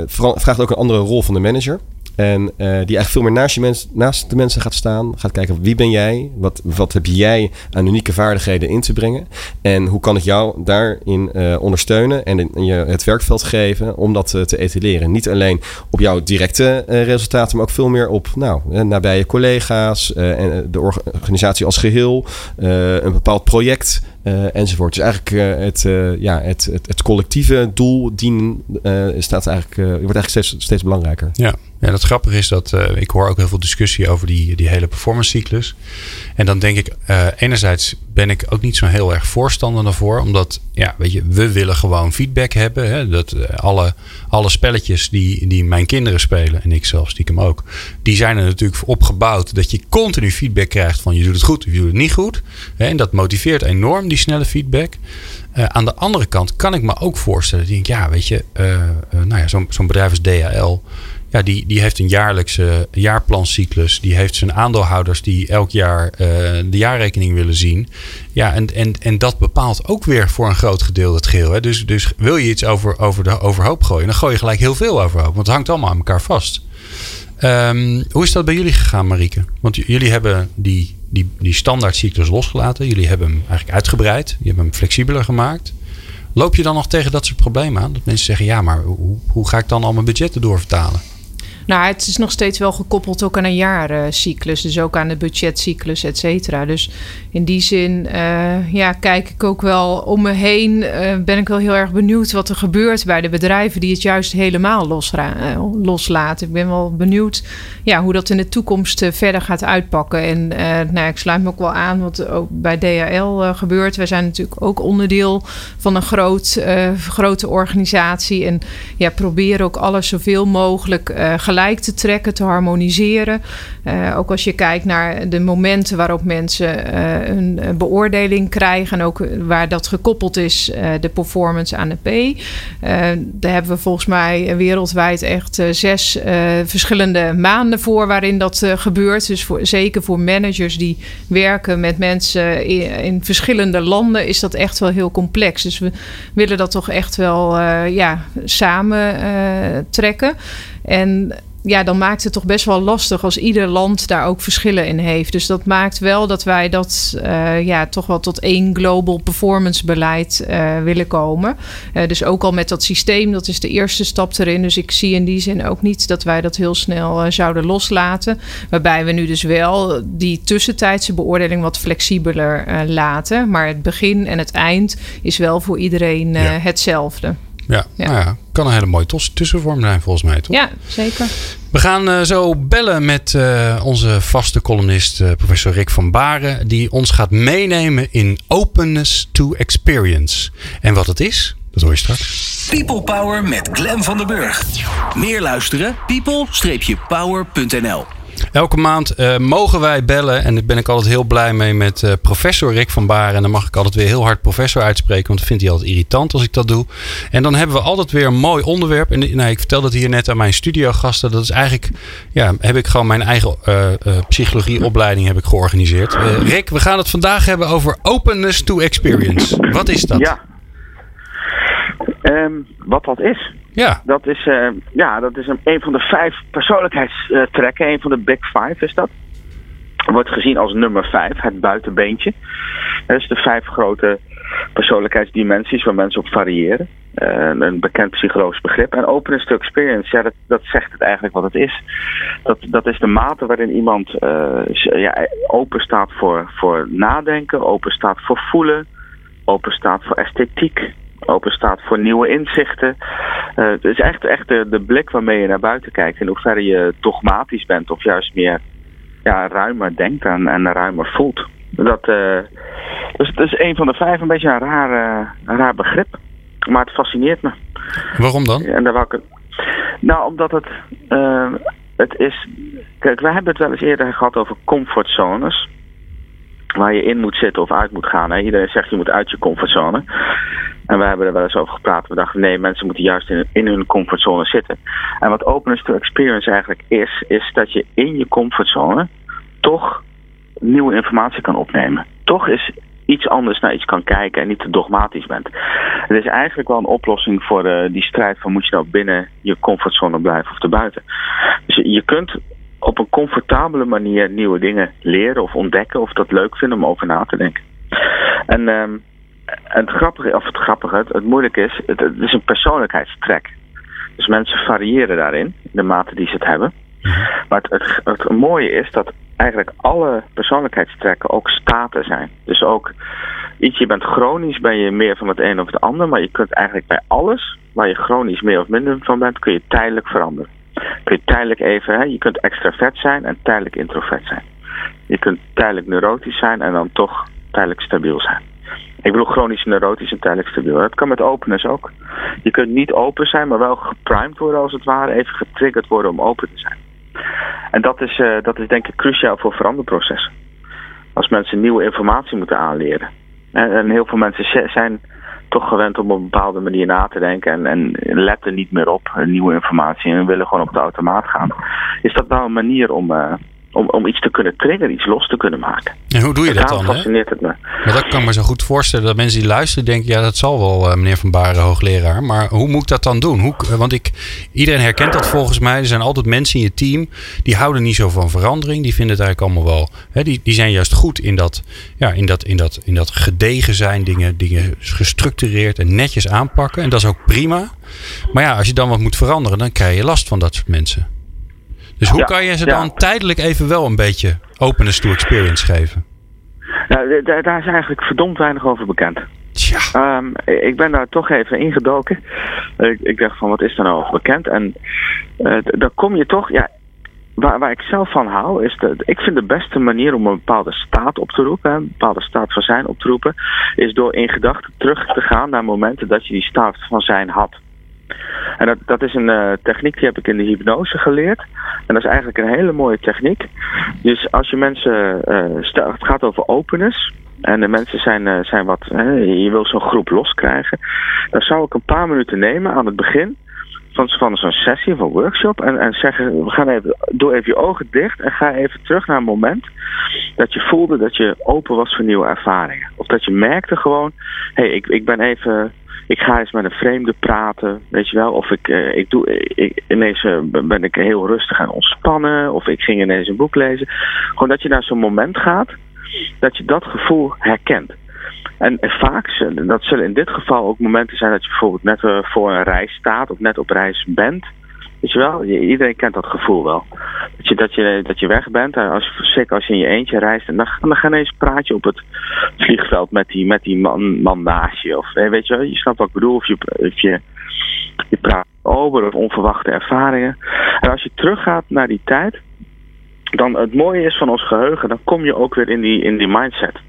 vraagt ook een andere rol van de manager. En uh, die eigenlijk veel meer naast, je mens, naast de mensen gaat staan. Gaat kijken wie ben jij? Wat, wat heb jij aan unieke vaardigheden in te brengen? En hoe kan ik jou daarin uh, ondersteunen en je het werkveld geven om dat uh, te etaleren? Niet alleen op jouw directe resultaten, maar ook veel meer op nou, nabije collega's en de organisatie als geheel, een bepaald project. Uh, enzovoort. Dus eigenlijk uh, het, uh, ja, het, het, collectieve doel dienen staat eigenlijk, wordt eigenlijk steeds, steeds belangrijker. Ja. Ja, het grappige is dat ik hoor ook heel veel discussie over die, die hele performance cyclus. En dan denk ik, uh, enerzijds ben ik ook niet zo heel erg voorstander daarvoor. Omdat, ja, weet je, we willen gewoon feedback hebben. Hè? Dat uh, alle, alle spelletjes die, die mijn kinderen spelen, en ik zelf stiekem ook, die zijn er natuurlijk opgebouwd dat je continu feedback krijgt van je doet het goed of je doet het niet goed. Hè? En dat motiveert enorm, die snelle feedback. aan de andere kant kan ik me ook voorstellen, denk ik, ja, weet je, nou ja, zo'n zo'n bedrijf als DHL ja, die, die heeft een jaarlijkse jaarplancyclus. Die heeft zijn aandeelhouders die elk jaar uh, de jaarrekening willen zien. Ja, en, en, en dat bepaalt ook weer voor een groot gedeelte het geheel. Hè. Dus, dus wil je iets over, over de overhoop gooien, dan gooi je gelijk heel veel overhoop. Want het hangt allemaal aan elkaar vast. Um, hoe is dat bij jullie gegaan, Marieke? Want jullie hebben die, die, die standaardcyclus losgelaten. Jullie hebben hem eigenlijk uitgebreid. Je hebt hem flexibeler gemaakt. Loop je dan nog tegen dat soort problemen aan? Dat mensen zeggen, ja, maar hoe, hoe ga ik dan al mijn budgetten doorvertalen? Nou, het is nog steeds wel gekoppeld ook aan een jaarcyclus. Dus ook aan de budgetcyclus, et cetera. Dus in die zin uh, ja, kijk ik ook wel om me heen. Uh, ben ik wel heel erg benieuwd wat er gebeurt bij de bedrijven die het juist helemaal losra- uh, loslaten. Ik ben wel benieuwd ja, hoe dat in de toekomst verder gaat uitpakken. En nou, ik sluit me ook wel aan wat ook bij DHL gebeurt. Wij zijn natuurlijk ook onderdeel van een groot, grote organisatie. En ja, proberen ook alles zoveel mogelijk gelijk gelijk te trekken, te harmoniseren. ook als je kijkt naar de momenten waarop mensen een beoordeling krijgen. En ook waar dat gekoppeld is, de performance aan de P. daar hebben we volgens mij wereldwijd echt zes verschillende maanden voor waarin dat gebeurt. Dus voor, zeker voor managers die werken met mensen in, verschillende landen is dat echt wel heel complex. Dus we willen dat toch echt wel uh, ja, samen trekken. En ja, dan maakt het toch best wel lastig als ieder land daar ook verschillen in heeft. Dus dat maakt wel dat wij dat uh, ja, toch wel tot één global performance beleid uh, willen komen. Uh, dus ook al met dat systeem, dat is de eerste stap erin. Dus ik zie in die zin ook niet dat wij dat heel snel zouden loslaten. Waarbij we nu dus wel die tussentijdse beoordeling wat flexibeler laten. Maar het begin en het eind is wel voor iedereen ja. hetzelfde. Ja, ja. Nou ja, kan een hele mooie tussenvorm zijn volgens mij, toch? Ja, zeker. We gaan uh, zo bellen met uh, onze vaste columnist, uh, professor Rick van Baren, die ons gaat meenemen in openness to experience. En wat het is, dat hoor je straks. People Power met Glen van der Burg. Meer luisteren? people-power.nl Elke maand uh, mogen wij bellen. En daar ben ik altijd heel blij mee met uh, professor Rick van Baren. En dan mag ik altijd weer heel hard professor uitspreken. Want dat vindt hij altijd irritant als ik dat doe. En dan hebben we altijd weer een mooi onderwerp. En ik vertelde het hier net aan mijn studiogasten. Dat is eigenlijk, ja, heb ik gewoon mijn eigen uh, psychologieopleiding heb ik georganiseerd. Rick, we gaan het vandaag hebben over openness to experience. Wat is dat? Ja. Um, wat dat is? Ja. Dat is, uh, ja, dat is een, een van de vijf persoonlijkheidstrekken. Een van de big five is dat. Wordt gezien als nummer vijf, het buitenbeentje. Dat is de vijf grote persoonlijkheidsdimensies waar mensen op variëren. Uh, een bekend psychologisch begrip. En openness to experience, ja, dat, dat zegt het eigenlijk wat het is. Dat, dat is de mate waarin iemand uh, ja, open staat voor, voor nadenken, open staat voor voelen, open staat voor esthetiek, open staat voor nieuwe inzichten. Uh, het is echt, echt de, de, blik waarmee je naar buiten kijkt. In hoeverre je dogmatisch bent of juist meer ja, ruimer denkt en, en ruimer voelt. Dat, uh, dus het is een van de vijf een beetje een raar, uh, een raar begrip. Maar het fascineert me. Waarom dan? En daar wou ik. Nou, omdat het... het is... Kijk, wij hebben het wel eens eerder gehad over comfortzones waar je in moet zitten of uit moet gaan. Hè. Iedereen zegt je moet uit je comfortzone. En we hebben er wel eens over gepraat. We dachten nee, mensen moeten juist in, hun comfortzone zitten. En wat openness to experience eigenlijk is, is dat je in je comfortzone toch nieuwe informatie kan opnemen. Toch is iets anders naar iets kan kijken en niet te dogmatisch bent. Het is eigenlijk wel een oplossing voor uh, die strijd van moet je nou binnen je comfortzone blijven of erbuiten. Dus je, kunt op een comfortabele manier nieuwe dingen leren of ontdekken of dat leuk vinden om over na te denken. En, en het grappige, of het grappige, het, het moeilijke is, het, het, is een persoonlijkheidstrek. Dus mensen variëren daarin, in de mate die ze het hebben. Maar het, het, het mooie is dat eigenlijk alle persoonlijkheidstrekken ook staten zijn. Dus ook iets, je bent chronisch, ben je meer van het een of het ander, maar je kunt eigenlijk bij alles waar je chronisch meer of minder van bent, kun je tijdelijk veranderen kun je tijdelijk even, hè, je kunt extravert zijn en tijdelijk introvert zijn. Je kunt tijdelijk neurotisch zijn en dan toch tijdelijk stabiel zijn. Ik bedoel chronisch neurotisch en tijdelijk stabiel. Dat kan met openness ook. Je kunt niet open zijn, maar wel geprimed worden als het ware. Even getriggerd worden om open te zijn. En dat is, uh, dat is denk ik cruciaal voor veranderprocessen. Als mensen nieuwe informatie moeten aanleren. En, en heel veel mensen zijn toch gewend om op een bepaalde manier na te denken en, en letten niet meer op nieuwe informatie en willen gewoon op de automaat gaan. Is dat nou een manier om, uh, om, om iets te kunnen triggeren, iets los te kunnen maken? En hoe doe je dat dan? fascineert het me. Maar dat kan me zo goed voorstellen dat mensen die luisteren denken, ja dat zal wel uh, meneer Van Baren, hoogleraar. Maar hoe moet ik dat dan doen? Hoe, want ik, iedereen herkent dat volgens mij. Er zijn altijd mensen in je team die houden niet zo van verandering. Die vinden het eigenlijk allemaal wel, hè, die, die zijn juist goed in dat, ja, in, dat, in, dat, in dat gedegen zijn, dingen, dingen gestructureerd en netjes aanpakken. En dat is ook prima. Maar ja, als je dan wat moet veranderen, dan krijg je last van dat soort mensen. Dus hoe Ja, kan je ze ja. dan tijdelijk even wel een beetje openness to experience geven? Nou, daar, daar is eigenlijk verdomd weinig over bekend. Tja, Ehm, ik ben daar toch even ingedoken. Ik, ik dacht van, wat is er nou over bekend? En eh, dan kom je toch, ja, waar, waar ik zelf van hou, is dat ik vind de beste manier om een bepaalde staat op te roepen, een bepaalde staat van zijn op te roepen, is door in gedachten terug te gaan naar momenten dat je die staat van zijn had. En dat, dat is een uh, techniek die heb ik in de hypnose geleerd. En dat is eigenlijk een hele mooie techniek. Dus als je mensen, stel, het gaat over openness. En de mensen zijn, uh, zijn wat, je wil zo'n groep loskrijgen. Dan zou ik een paar minuten nemen aan het begin van, van zo'n sessie of een workshop. En, en zeggen, we gaan even, doe even je ogen dicht en ga even terug naar een moment dat je voelde dat je open was voor nieuwe ervaringen. Of dat je merkte gewoon, hé, hey, ik, ik ben even ik ga eens met een vreemde praten, weet je wel. Of ik, uh, ik doe, ik, ineens uh, ben ik heel rustig en ontspannen. Of ik ging ineens een boek lezen. Gewoon dat je naar zo'n moment gaat, dat je dat gevoel herkent. En, en vaak, dat zullen in dit geval ook momenten zijn dat je bijvoorbeeld net uh, voor een reis staat of net op reis bent. Weet je wel, iedereen kent dat gevoel wel. Dat je, dat je, dat je weg bent, als zeker als je in je eentje reist, en dan, dan ga ineens praat je op het vliegveld met die, met die man, man je. Of weet je, je snapt wat ik bedoel, of je, of je, je praat over of onverwachte ervaringen. En als je teruggaat naar die tijd, dan het mooie is van ons geheugen, dan kom je ook weer in die, in die mindset.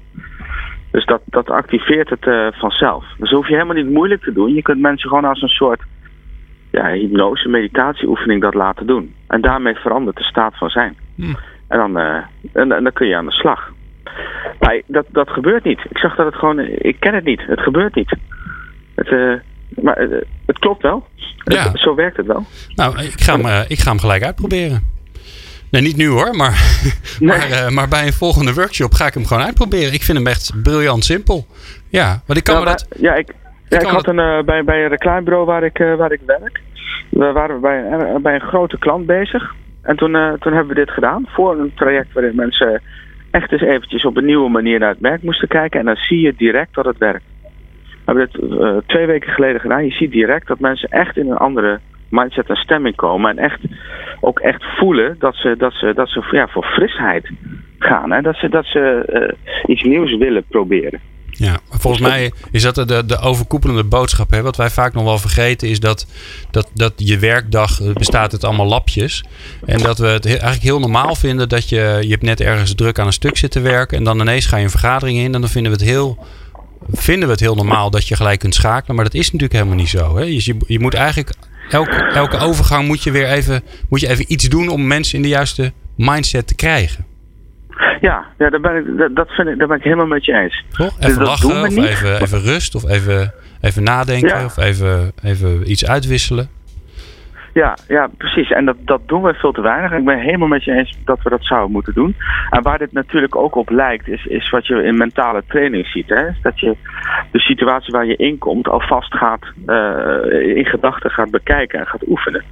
Dus dat, dat activeert het uh, vanzelf. Dus hoef je helemaal niet moeilijk te doen. Je kunt mensen gewoon als een soort ja, hypnose, meditatieoefening dat laten doen. En daarmee verandert de staat van zijn. Hm. En, dan, uh, en, en, dan kun je aan de slag. Maar dat, dat gebeurt niet. Ik zag dat het gewoon, ik ken het niet. Het gebeurt niet. Het, uh, maar uh, het klopt wel. Ja. Het, zo werkt het wel. Nou, ik ga, hem, ik ga hem gelijk uitproberen. Nee, niet nu hoor, maar, nee. maar, maar, bij een volgende workshop ga ik hem gewoon uitproberen. Ik vind hem echt briljant simpel. Ja, want ik kan me dat... Ja, ik, ja, ik had een, uh, bij, bij een reclamebureau waar ik, uh, waar ik werk. We waren bij, uh, bij een grote klant bezig. En toen, toen hebben we dit gedaan. Voor een traject waarin mensen echt eens eventjes op een nieuwe manier naar het merk moesten kijken. En dan zie je direct dat het werkt. We hebben dit twee weken geleden gedaan. Je ziet direct dat mensen echt in een andere mindset en stemming komen. En echt ook echt voelen dat ze, dat ze, dat ze ja, voor frisheid gaan. Hè? Dat ze, dat ze iets nieuws willen proberen. Ja, volgens mij is dat de, de overkoepelende boodschap. Hè? Wat wij vaak nog wel vergeten is dat, dat, dat je werkdag eh, bestaat uit allemaal lapjes. En dat we het eigenlijk heel normaal vinden dat je, je hebt net ergens druk aan een stuk zitten werken. En dan ineens ga je een vergadering in. En dan vinden we het heel, vinden we het heel normaal dat je gelijk kunt schakelen. Maar dat is natuurlijk helemaal niet zo. Hè? Je, je moet eigenlijk elke, elke overgang moet je weer even, moet je even iets doen om mensen in de juiste mindset te krijgen. Ja, ja daar, ben ik, dat vind ik, daar ben ik helemaal met je eens. Toch? Even dus lachen, of even, even rust, of even, even nadenken, of even, even iets uitwisselen. Ja, ja, precies. En dat, dat doen we veel te weinig. Ik ben helemaal met je eens dat we dat zouden moeten doen. En waar dit natuurlijk ook op lijkt, is, is wat je in mentale training ziet. Hè? dat je de situatie waar je in komt alvast gaat, uh, in gedachten gaat bekijken en gaat oefenen.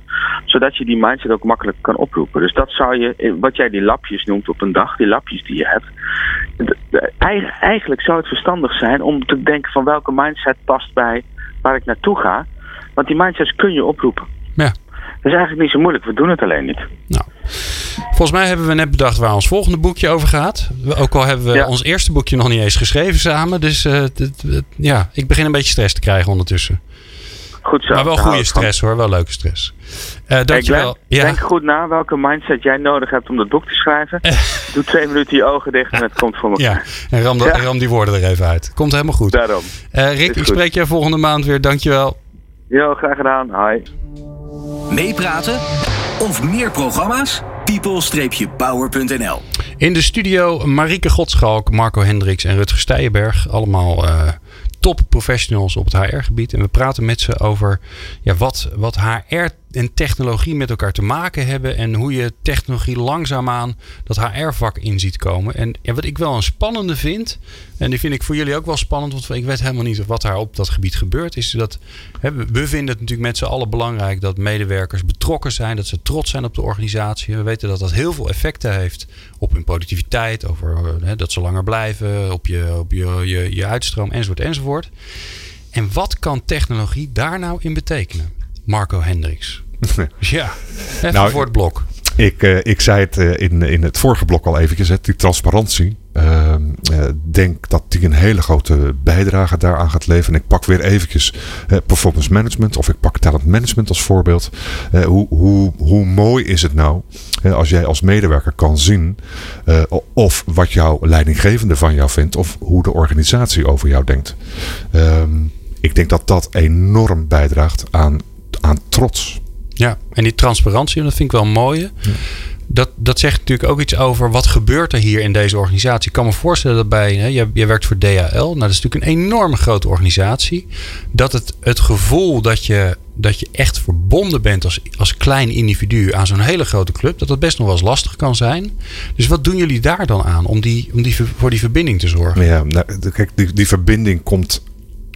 Zodat je die mindset ook makkelijk kan oproepen. Dus dat zou je, wat jij die lapjes noemt op een dag, die lapjes die je hebt. Eigenlijk zou het verstandig zijn om te denken van welke mindset past bij waar ik naartoe ga. Want die mindsets kun je oproepen. Dat is eigenlijk niet zo moeilijk, we doen het alleen niet. Nou, volgens mij hebben we net bedacht waar ons volgende boekje over gaat. Ook al hebben we ons eerste boekje nog niet eens geschreven samen. Dus uh, ja, ik begin een beetje stress te krijgen ondertussen. Goed zo. Maar wel goede stress hoor, wel leuke stress. Uh, dankjewel. Ja. Denk goed na welke mindset jij nodig hebt om dat boek te schrijven. Doe twee minuten je ogen dicht en het komt voor elkaar. Ja, en ram, ja. ram die woorden er even uit. Komt helemaal goed. Daarom. Uh, Rick, ik spreek je volgende maand weer. Dankjewel. Ja, graag gedaan. Hi. Meepraten of meer programma's? people-power.nl In de studio Marieke Godschalk, Marco Hendricks en Rutger Steijenberg. Allemaal uh, top professionals op het HR-gebied. En we praten met ze over ja, wat, wat HR en technologie met elkaar te maken hebben. En hoe je technologie langzaamaan dat HR-vak in ziet komen. En ja, wat ik wel een spannende vind. En die vind ik voor jullie ook wel spannend. Want ik weet helemaal niet wat daar op dat gebied gebeurt. Is dat hè, we vinden het natuurlijk met z'n allen belangrijk dat medewerkers betrokken zijn. Dat ze trots zijn op de organisatie. We weten dat dat heel veel effecten heeft op hun productiviteit. Over hè, dat ze langer blijven. Op je, op je, je, je uitstroom enzovoort enzovoort. En wat kan technologie daar nou in betekenen? Marco Hendricks. ja, even nou, voor het blok. Ik, uh, ik zei het uh, in, in het vorige blok al eventjes, die transparantie. Uh, denk dat die een hele grote bijdrage daaraan gaat leveren. En ik pak weer eventjes performance management of ik pak talent management als voorbeeld. hoe, hoe, hoe mooi is het nou als jij als medewerker kan zien of wat jouw leidinggevende van jou vindt of hoe de organisatie over jou denkt. Ehm, ik denk dat dat enorm bijdraagt aan aan trots. Ja, en die transparantie, dat vind ik wel een mooie. Dat, dat zegt natuurlijk ook iets over wat gebeurt er hier in deze organisatie. Ik kan me voorstellen dat bij, hè, je, je werkt voor DHL, nou dat is natuurlijk een enorme grote organisatie. Dat het, het gevoel dat je, dat je echt verbonden bent als, als klein individu aan zo'n hele grote club, dat dat best nog wel eens lastig kan zijn. Dus wat doen jullie daar dan aan om, die, om die, voor die verbinding te zorgen? Ja, nou, kijk, die, die verbinding komt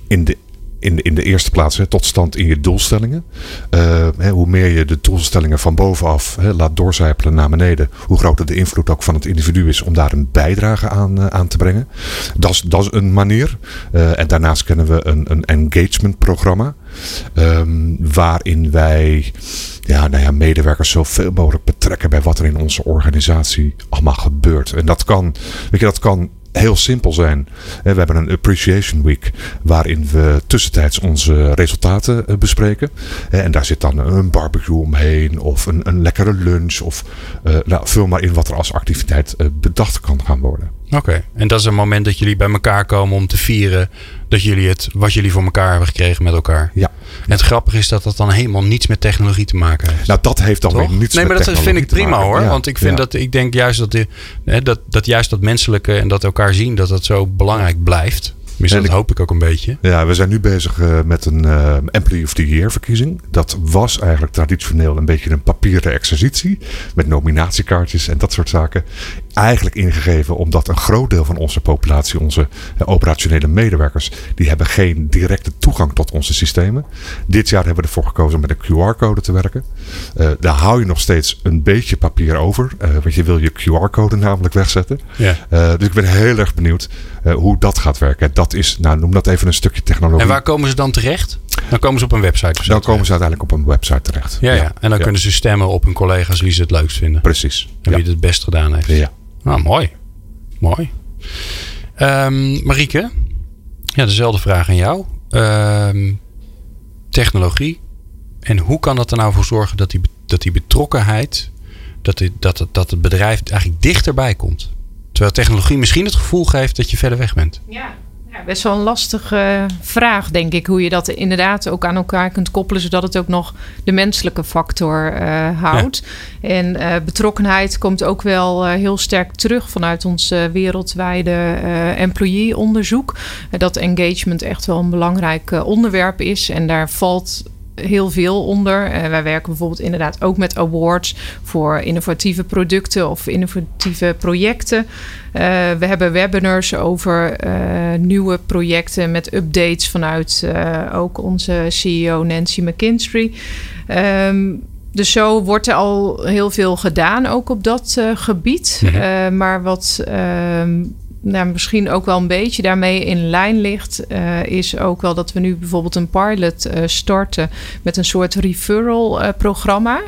in de, in in de eerste plaats tot stand in je doelstellingen. Eh, hè, hoe meer je de doelstellingen van bovenaf hè, laat doorcijpelen naar beneden, hoe groter de invloed ook van het individu is om daar een bijdrage aan, eh, aan te brengen. Dat is, dat is een manier. Eh, en daarnaast kennen we een, een engagement programma. ehm, waarin wij ja, nou ja, medewerkers zoveel mogelijk betrekken bij wat er in onze organisatie allemaal gebeurt. En dat kan, weet je, dat kan heel simpel zijn. Eh, We hebben een Appreciation Week waarin we tussentijds onze resultaten eh, bespreken. Eh, En daar zit dan een barbecue omheen of een, een lekkere lunch. Of nou, vul maar in wat er als activiteit bedacht kan gaan worden. Oké, en dat is een moment dat jullie bij elkaar komen om te vieren dat jullie het, wat jullie voor elkaar hebben gekregen met elkaar. Ja. En het grappige is dat dat dan helemaal niets met technologie te maken heeft. Nou, dat heeft dan Toch? weer niets nee, maar met dat vind ik prima maken. hoor. Ja, Want ik vind ja. dat ik denk juist dat, hè, dat, dat juist dat menselijke en dat elkaar zien, dat dat zo belangrijk blijft. Tenminste, En dat ik- hoop ik ook een beetje. Ja, we zijn nu bezig eh, met een eh, Employee of the Year verkiezing. Dat was eigenlijk traditioneel een beetje een papieren exercitie. Met nominatiekaartjes en dat soort zaken. Eigenlijk ingegeven omdat een groot deel van onze populatie, onze eh, operationele medewerkers, die hebben geen directe toegang tot onze systemen. Dit jaar hebben we ervoor gekozen om met een QR-code te werken. Daar hou je nog steeds een beetje papier over. want je wil je QR-code namelijk wegzetten. Ja. Dus ik ben heel erg benieuwd hoe dat gaat werken. Dat is, nou, noem dat even een stukje technologie. En waar komen ze dan terecht? Dan komen ze op een website. Dan komen ze uiteindelijk op een website terecht. Ja, ja. En dan kunnen ze stemmen op hun collega's wie ze het leukst vinden. Precies. En Ja. wie het het best gedaan heeft. Ja. Nou, mooi. Mooi. Ehm Marieke, ja, dezelfde vraag aan jou. Ehm, technologie. En hoe kan dat er nou voor zorgen dat die, dat die betrokkenheid, dat, die, dat, het, dat het bedrijf eigenlijk dichterbij komt? Terwijl technologie misschien het gevoel geeft dat je verder weg bent. Ja. Best wel een lastige vraag, denk ik. Hoe je dat inderdaad ook aan elkaar kunt koppelen, zodat het ook nog de menselijke factor eh, houdt. En eh, betrokkenheid komt ook wel eh, heel sterk terug vanuit ons wereldwijde employee-onderzoek. Dat engagement echt wel een belangrijk onderwerp is. En daar valt heel veel onder. Eh, wij werken bijvoorbeeld inderdaad ook met awards voor innovatieve producten of innovatieve projecten. Eh, we hebben webinars over eh, nieuwe projecten met updates vanuit ook onze CEO Nancy McKinstry. Ehm, dus zo wordt er al heel veel gedaan, ook op dat gebied. Mhm. Maar wat ehm, nou, misschien ook wel een beetje daarmee in lijn ligt, eh, is ook wel dat we nu bijvoorbeeld een pilot eh, starten met een soort referral eh, programma.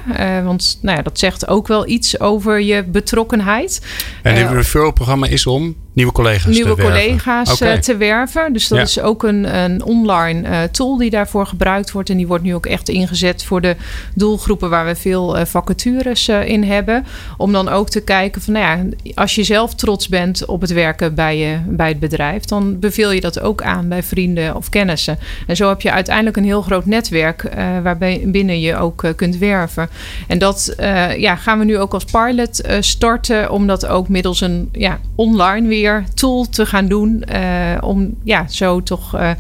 Want nou ja, dat zegt ook wel iets over je betrokkenheid. En dit referral programma is om nieuwe collega's nieuwe te werven. collega's Oké. eh, te werven. Dus dat Ja. is ook een, een online eh, tool die daarvoor gebruikt wordt. En die wordt nu ook echt ingezet voor de doelgroepen waar we veel eh, vacatures in hebben. Om dan ook te kijken van, nou ja, als je zelf trots bent op het werken bij, je, bij het bedrijf, dan beveel je dat ook aan bij vrienden of kennissen. En zo heb je uiteindelijk een heel groot netwerk waarbij binnen je ook kunt werven. En dat ja, gaan we nu ook als pilot starten, om dat ook middels een ja, online weer tool te gaan doen. eh, om ja, zo toch eh,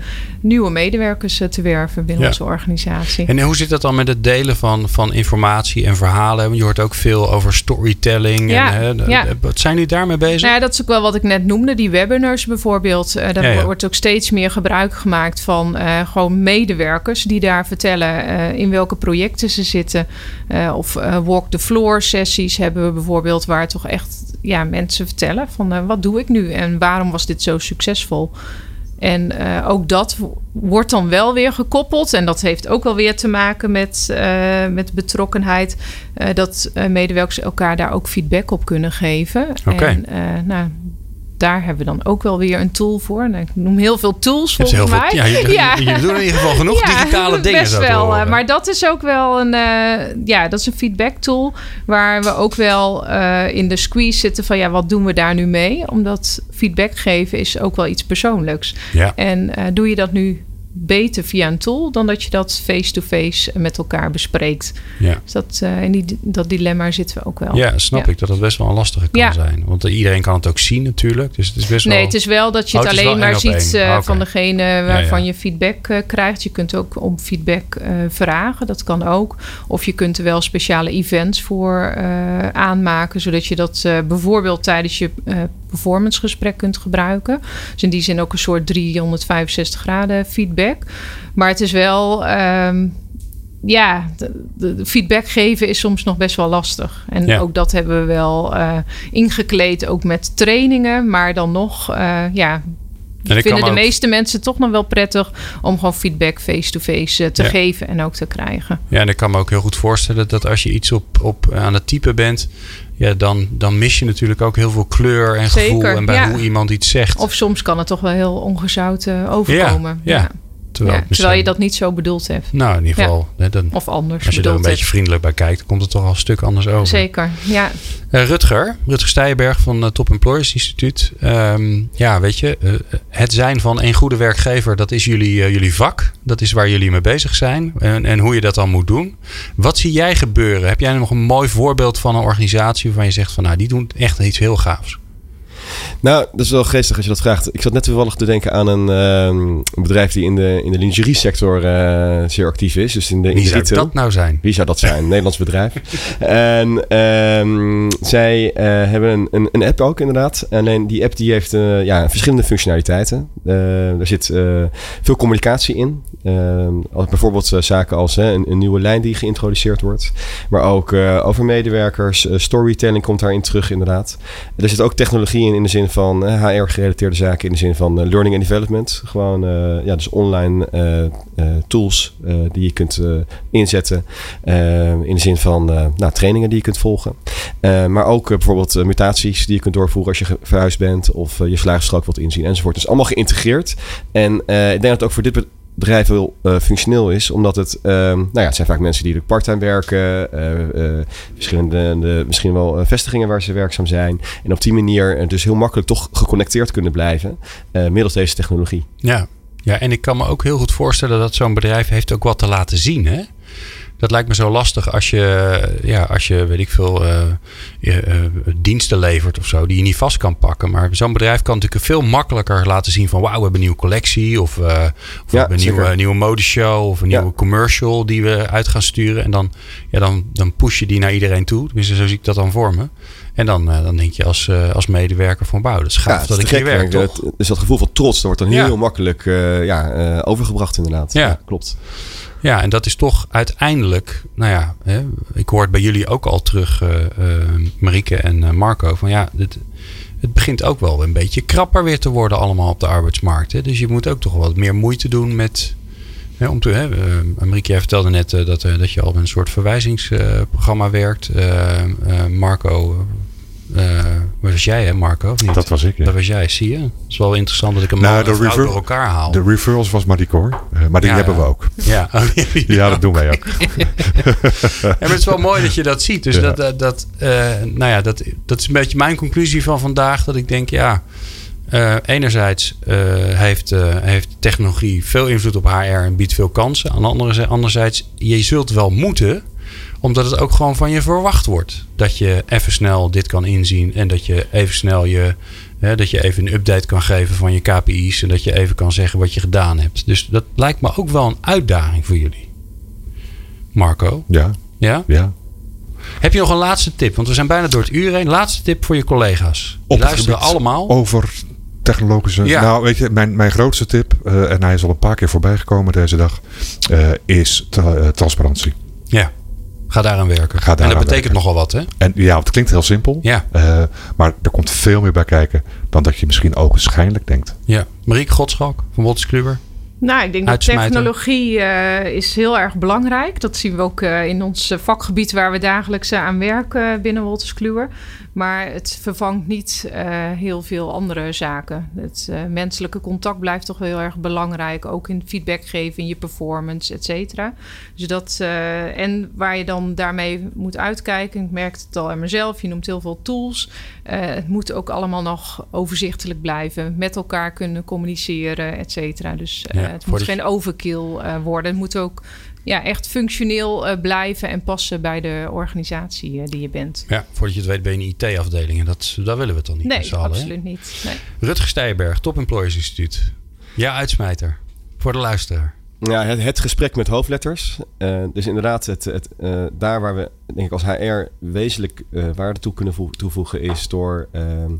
nieuwe medewerkers eh, te werven binnen Ja. onze organisatie. En hoe zit dat dan met het delen van, van informatie en verhalen? Want je hoort ook veel over storytelling. Ja, en, hè, de- ja. de- Wat zijn jullie daarmee bezig? Nou ja, dat is ook wel wat ik net noemde, die webinars bijvoorbeeld. Eh, daar Ja, wordt ook steeds meer gebruik gemaakt van gewoon medewerkers die daar vertellen in welke projecten ze zitten. Of walk the floor sessies hebben we bijvoorbeeld, waar toch echt ja, mensen vertellen van eh, wat doe ik nu en waarom was dit zo succesvol. En eh, ook dat wordt dan wel weer gekoppeld. En dat heeft ook wel weer te maken met, eh, met betrokkenheid. dat medewerkers elkaar daar ook feedback op kunnen geven. Oké. En nou, daar hebben we dan ook wel weer een tool voor. Nou, ik noem heel veel tools volgens heel mij. veel, ja, je, je doet in ieder geval genoeg Ja, digitale dingen. Best wel. Maar dat is ook wel een, eh, ja, dat is een feedback tool. Waar we ook wel eh, in de squeeze zitten van ja, wat doen we daar nu mee? Omdat feedback geven is ook wel iets persoonlijks. ja. En eh, doe je dat nu beter via een tool dan dat je dat face-to-face met elkaar bespreekt. Ja. Dus dat, uh, in die, dat dilemma zitten we ook wel. Ja, snap ik dat dat best wel een lastige kan Ja. zijn. Want iedereen kan het ook zien natuurlijk. Dus het is best Nee, wel... het is wel dat je Oh, het is alleen maar ziet eh, Ah, van degene waarvan ja. je feedback eh, krijgt. Je kunt ook om feedback eh, vragen, dat kan ook. Of je kunt er wel speciale events voor eh, aanmaken, zodat je dat eh, bijvoorbeeld tijdens je eh performancegesprek kunt gebruiken. Dus in die zin ook een soort 365 graden feedback. Maar het is wel. ehm, ja, de, feedback geven is soms nog best wel lastig. En Ja. ook dat hebben we wel eh, ingekleed, ook met trainingen. Maar dan nog, eh, ja, vinden de ook- meeste mensen toch nog wel prettig om gewoon feedback face-to-face eh, te Ja. geven en ook te krijgen. Ja, en ik kan me ook heel goed voorstellen dat als je iets op, op aan het typen bent, ja, dan, dan mis je natuurlijk ook heel veel kleur en gevoel en bij ja. hoe iemand iets zegt. Of soms kan het toch wel heel ongezout overkomen. Ja, ja. Terwijl, Ja, het terwijl je dat niet zo bedoeld hebt. Nou, in ieder geval, hè, dan, Of anders als je er een beetje vriendelijk bij kijkt, dan komt het toch al een stuk anders over. Zeker, ja. Eh, Rutger, Rutger Steijenberg van het Top Employers Instituut. Ehm, ja, weet je, eh, het zijn van een goede werkgever, dat is jullie, eh, jullie vak. Dat is waar jullie mee bezig zijn en, en hoe je dat dan moet doen. Wat zie jij gebeuren? Heb jij nog een mooi voorbeeld van een organisatie waarvan je zegt van nou, die doen echt iets heel gaafs? Nou, dat is wel geestig als je dat vraagt. Ik zat net toevallig te denken aan een, ehm, een bedrijf die in de, in de lingerie sector eh, zeer actief is. Dus in de, in Wie de zou dat nou zijn? Wie zou dat zijn? Een Nederlands bedrijf. En ehm, zij eh, hebben een, een, een app ook inderdaad. Alleen die app die heeft eh, ja, verschillende functionaliteiten. Er zit veel communicatie in. Ehm, als bijvoorbeeld zaken als een, een nieuwe lijn die geïntroduceerd wordt. Maar ook over medewerkers. storytelling komt daarin terug inderdaad. Er zit ook technologie in in de zin van HR-gerelateerde zaken. In de zin van eh, learning and development. Gewoon eh, ja, dus online eh, eh, tools eh, die je kunt eh, inzetten. Eh, in de zin van eh, nou, trainingen die je kunt volgen. Eh, maar ook eh, bijvoorbeeld eh, mutaties die je kunt doorvoeren als je verhuisd bent. Of eh, je slagenstrook wilt inzien enzovoort. Dus allemaal geïntegreerd. En eh, ik denk dat ook voor dit bedrijf heel eh, functioneel is. Omdat het, ehm, nou ja, het zijn vaak mensen die part-time werken. eh, eh, verschillende, de, misschien wel vestigingen waar ze werkzaam zijn. En op die manier dus heel makkelijk toch geconnecteerd kunnen blijven. middels deze technologie. Ja. ja, en ik kan me ook heel goed voorstellen dat zo'n bedrijf heeft ook wat te laten zien. Hè? Dat lijkt me zo lastig als je, ja, als je weet ik veel, eh, je, eh, diensten levert of zo, die je niet vast kan pakken. Maar zo'n bedrijf kan natuurlijk veel makkelijker laten zien van wauw, we hebben een nieuwe collectie. Of, eh, of we hebben een nieuwe, nieuwe modeshow of een Ja. nieuwe commercial die we uit gaan sturen. En dan, ja, dan, dan push je die naar iedereen toe. Tenminste, zo zie ik dat dan voor me. En dan, dan denk je als, als medewerker van wauw, dat is gaaf dat ik hier werk, toch? Dus dat gevoel van trots, dat wordt dan heel makkelijk ja, overgebracht inderdaad. Ja. klopt. Ja, en dat is toch uiteindelijk, nou ja, hè, ik hoor het bij jullie ook al terug, eh, Marieke en eh, Marco, van ja, het begint ook wel een beetje krapper weer te worden allemaal op de arbeidsmarkt. Hè? Dus je moet ook toch wat meer moeite doen met, hè, om te, hè, Marieke, jij vertelde net dat, dat je al een soort verwijzingsprogramma werkt. Marco, eh, waar was jij hè Marco? Of niet? Dat was ik, ja. Dat was jij, zie je? Het is wel interessant dat ik een Nou, de refer- door elkaar haal. De referrals was hoor. Eh, maar die Ja, hebben we ook. Ja, Ja, dat doen wij ook. Maar het is wel mooi dat je dat ziet. Dus dat, dat, dat, eh, nou ja, dat, dat is een beetje mijn conclusie van vandaag. Dat ik denk, ja, eh, enerzijds eh, heeft, eh, heeft technologie veel invloed op HR en biedt veel kansen. Aan de andere zij- anderzijds, je zult wel moeten, omdat het ook gewoon van je verwacht wordt. Dat je even snel dit kan inzien en dat je even snel je, hè, dat je even een update kan geven van je KPI's. En dat je even kan zeggen wat je gedaan hebt. Dus dat lijkt me ook wel een uitdaging voor jullie. Marco, Ja, ja? ja. Heb je nog een laatste tip? Want we zijn bijna door het uur heen. Laatste tip voor je collega's. Op luisteren allemaal. Over technologische... Ja. Nou, weet je, mijn, mijn grootste tip, eh, en hij is al een paar keer voorbij gekomen deze dag, eh, is tra- eh, transparantie. Ja. Ga daaraan werken. Ga en daaraan dat betekent werken. nogal wat, hè? En ja, het klinkt heel simpel, Ja. eh, maar er komt veel meer bij kijken dan dat je misschien ogenschijnlijk denkt. ja. Marieke Godschalk van Wolters Kluwer. Nou, ik denk dat Uitsmijter. technologie eh, is heel erg belangrijk. Dat zien we ook eh, in ons vakgebied waar we dagelijks aan werken binnen Wolters Kluwer. Maar het vervangt niet eh, heel veel andere zaken. Het eh, menselijke contact blijft toch heel erg belangrijk. Ook in feedback geven, in je performance, et cetera. Dus dat, eh, en waar je dan daarmee moet uitkijken. Ik merkte het al aan mezelf. Je noemt heel veel tools. Het moet ook allemaal nog overzichtelijk blijven. Met elkaar kunnen communiceren, et cetera. Dus Ja. het moet geen overkill worden. Het moet ook ja, echt functioneel uh, blijven en passen bij de organisatie uh, die je bent. Ja, voordat je het weet ben je een IT-afdeling en dat, daar willen we het dan niet Nee, absoluut niet. Nee. Rutger Stijberg, Top Employers Instituut. Ja, uitsmijter. Voor de luisteraar. Ja, het, het gesprek met hoofdletters. Uh, dus inderdaad, het, het, uh, daar waar we denk ik als HR wezenlijk uh, waarde toe kunnen toevoegen... is door ehm,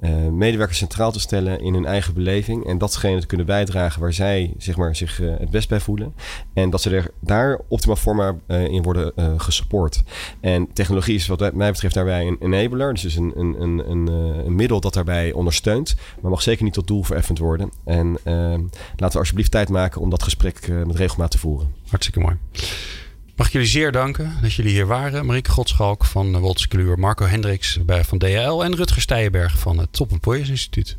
uh, medewerkers centraal te stellen in hun eigen beleving. En datgene te kunnen bijdragen waar zij zeg maar, zich uh, het best bij voelen. En dat ze er daar optimaal forma uh, in worden gesupport. En technologie is wat mij betreft daarbij een enabler. Dus is een, een, een, een, een middel dat daarbij ondersteunt. Maar mag zeker niet tot doel vereffend worden. En laten we alsjeblieft tijd maken om dat gesprek met regelmaat te voeren. Hartstikke mooi. Mag ik jullie zeer danken dat jullie hier waren. Marieke Godschalk van Wolters Marco Hendricks van DHL en Rutger Steijenberg van het Top Employers Instituut.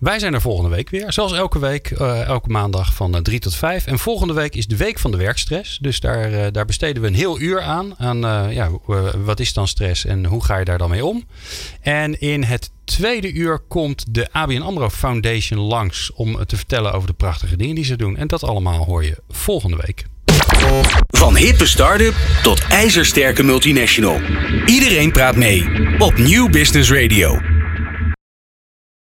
Wij zijn er volgende week weer. Zoals elke week, uh, elke maandag van 3 tot 5. En volgende week is de week van de werkstress. Dus daar, uh, daar besteden we een heel uur aan. Aan uh, ja, wat is dan stress en hoe ga je daar dan mee om? En in het tweede uur komt de ABN AMRO Foundation langs. Om te vertellen over de prachtige dingen die ze doen. En dat allemaal hoor je volgende week. Van hippe start-up tot ijzersterke multinational. Iedereen praat mee op New Business Radio.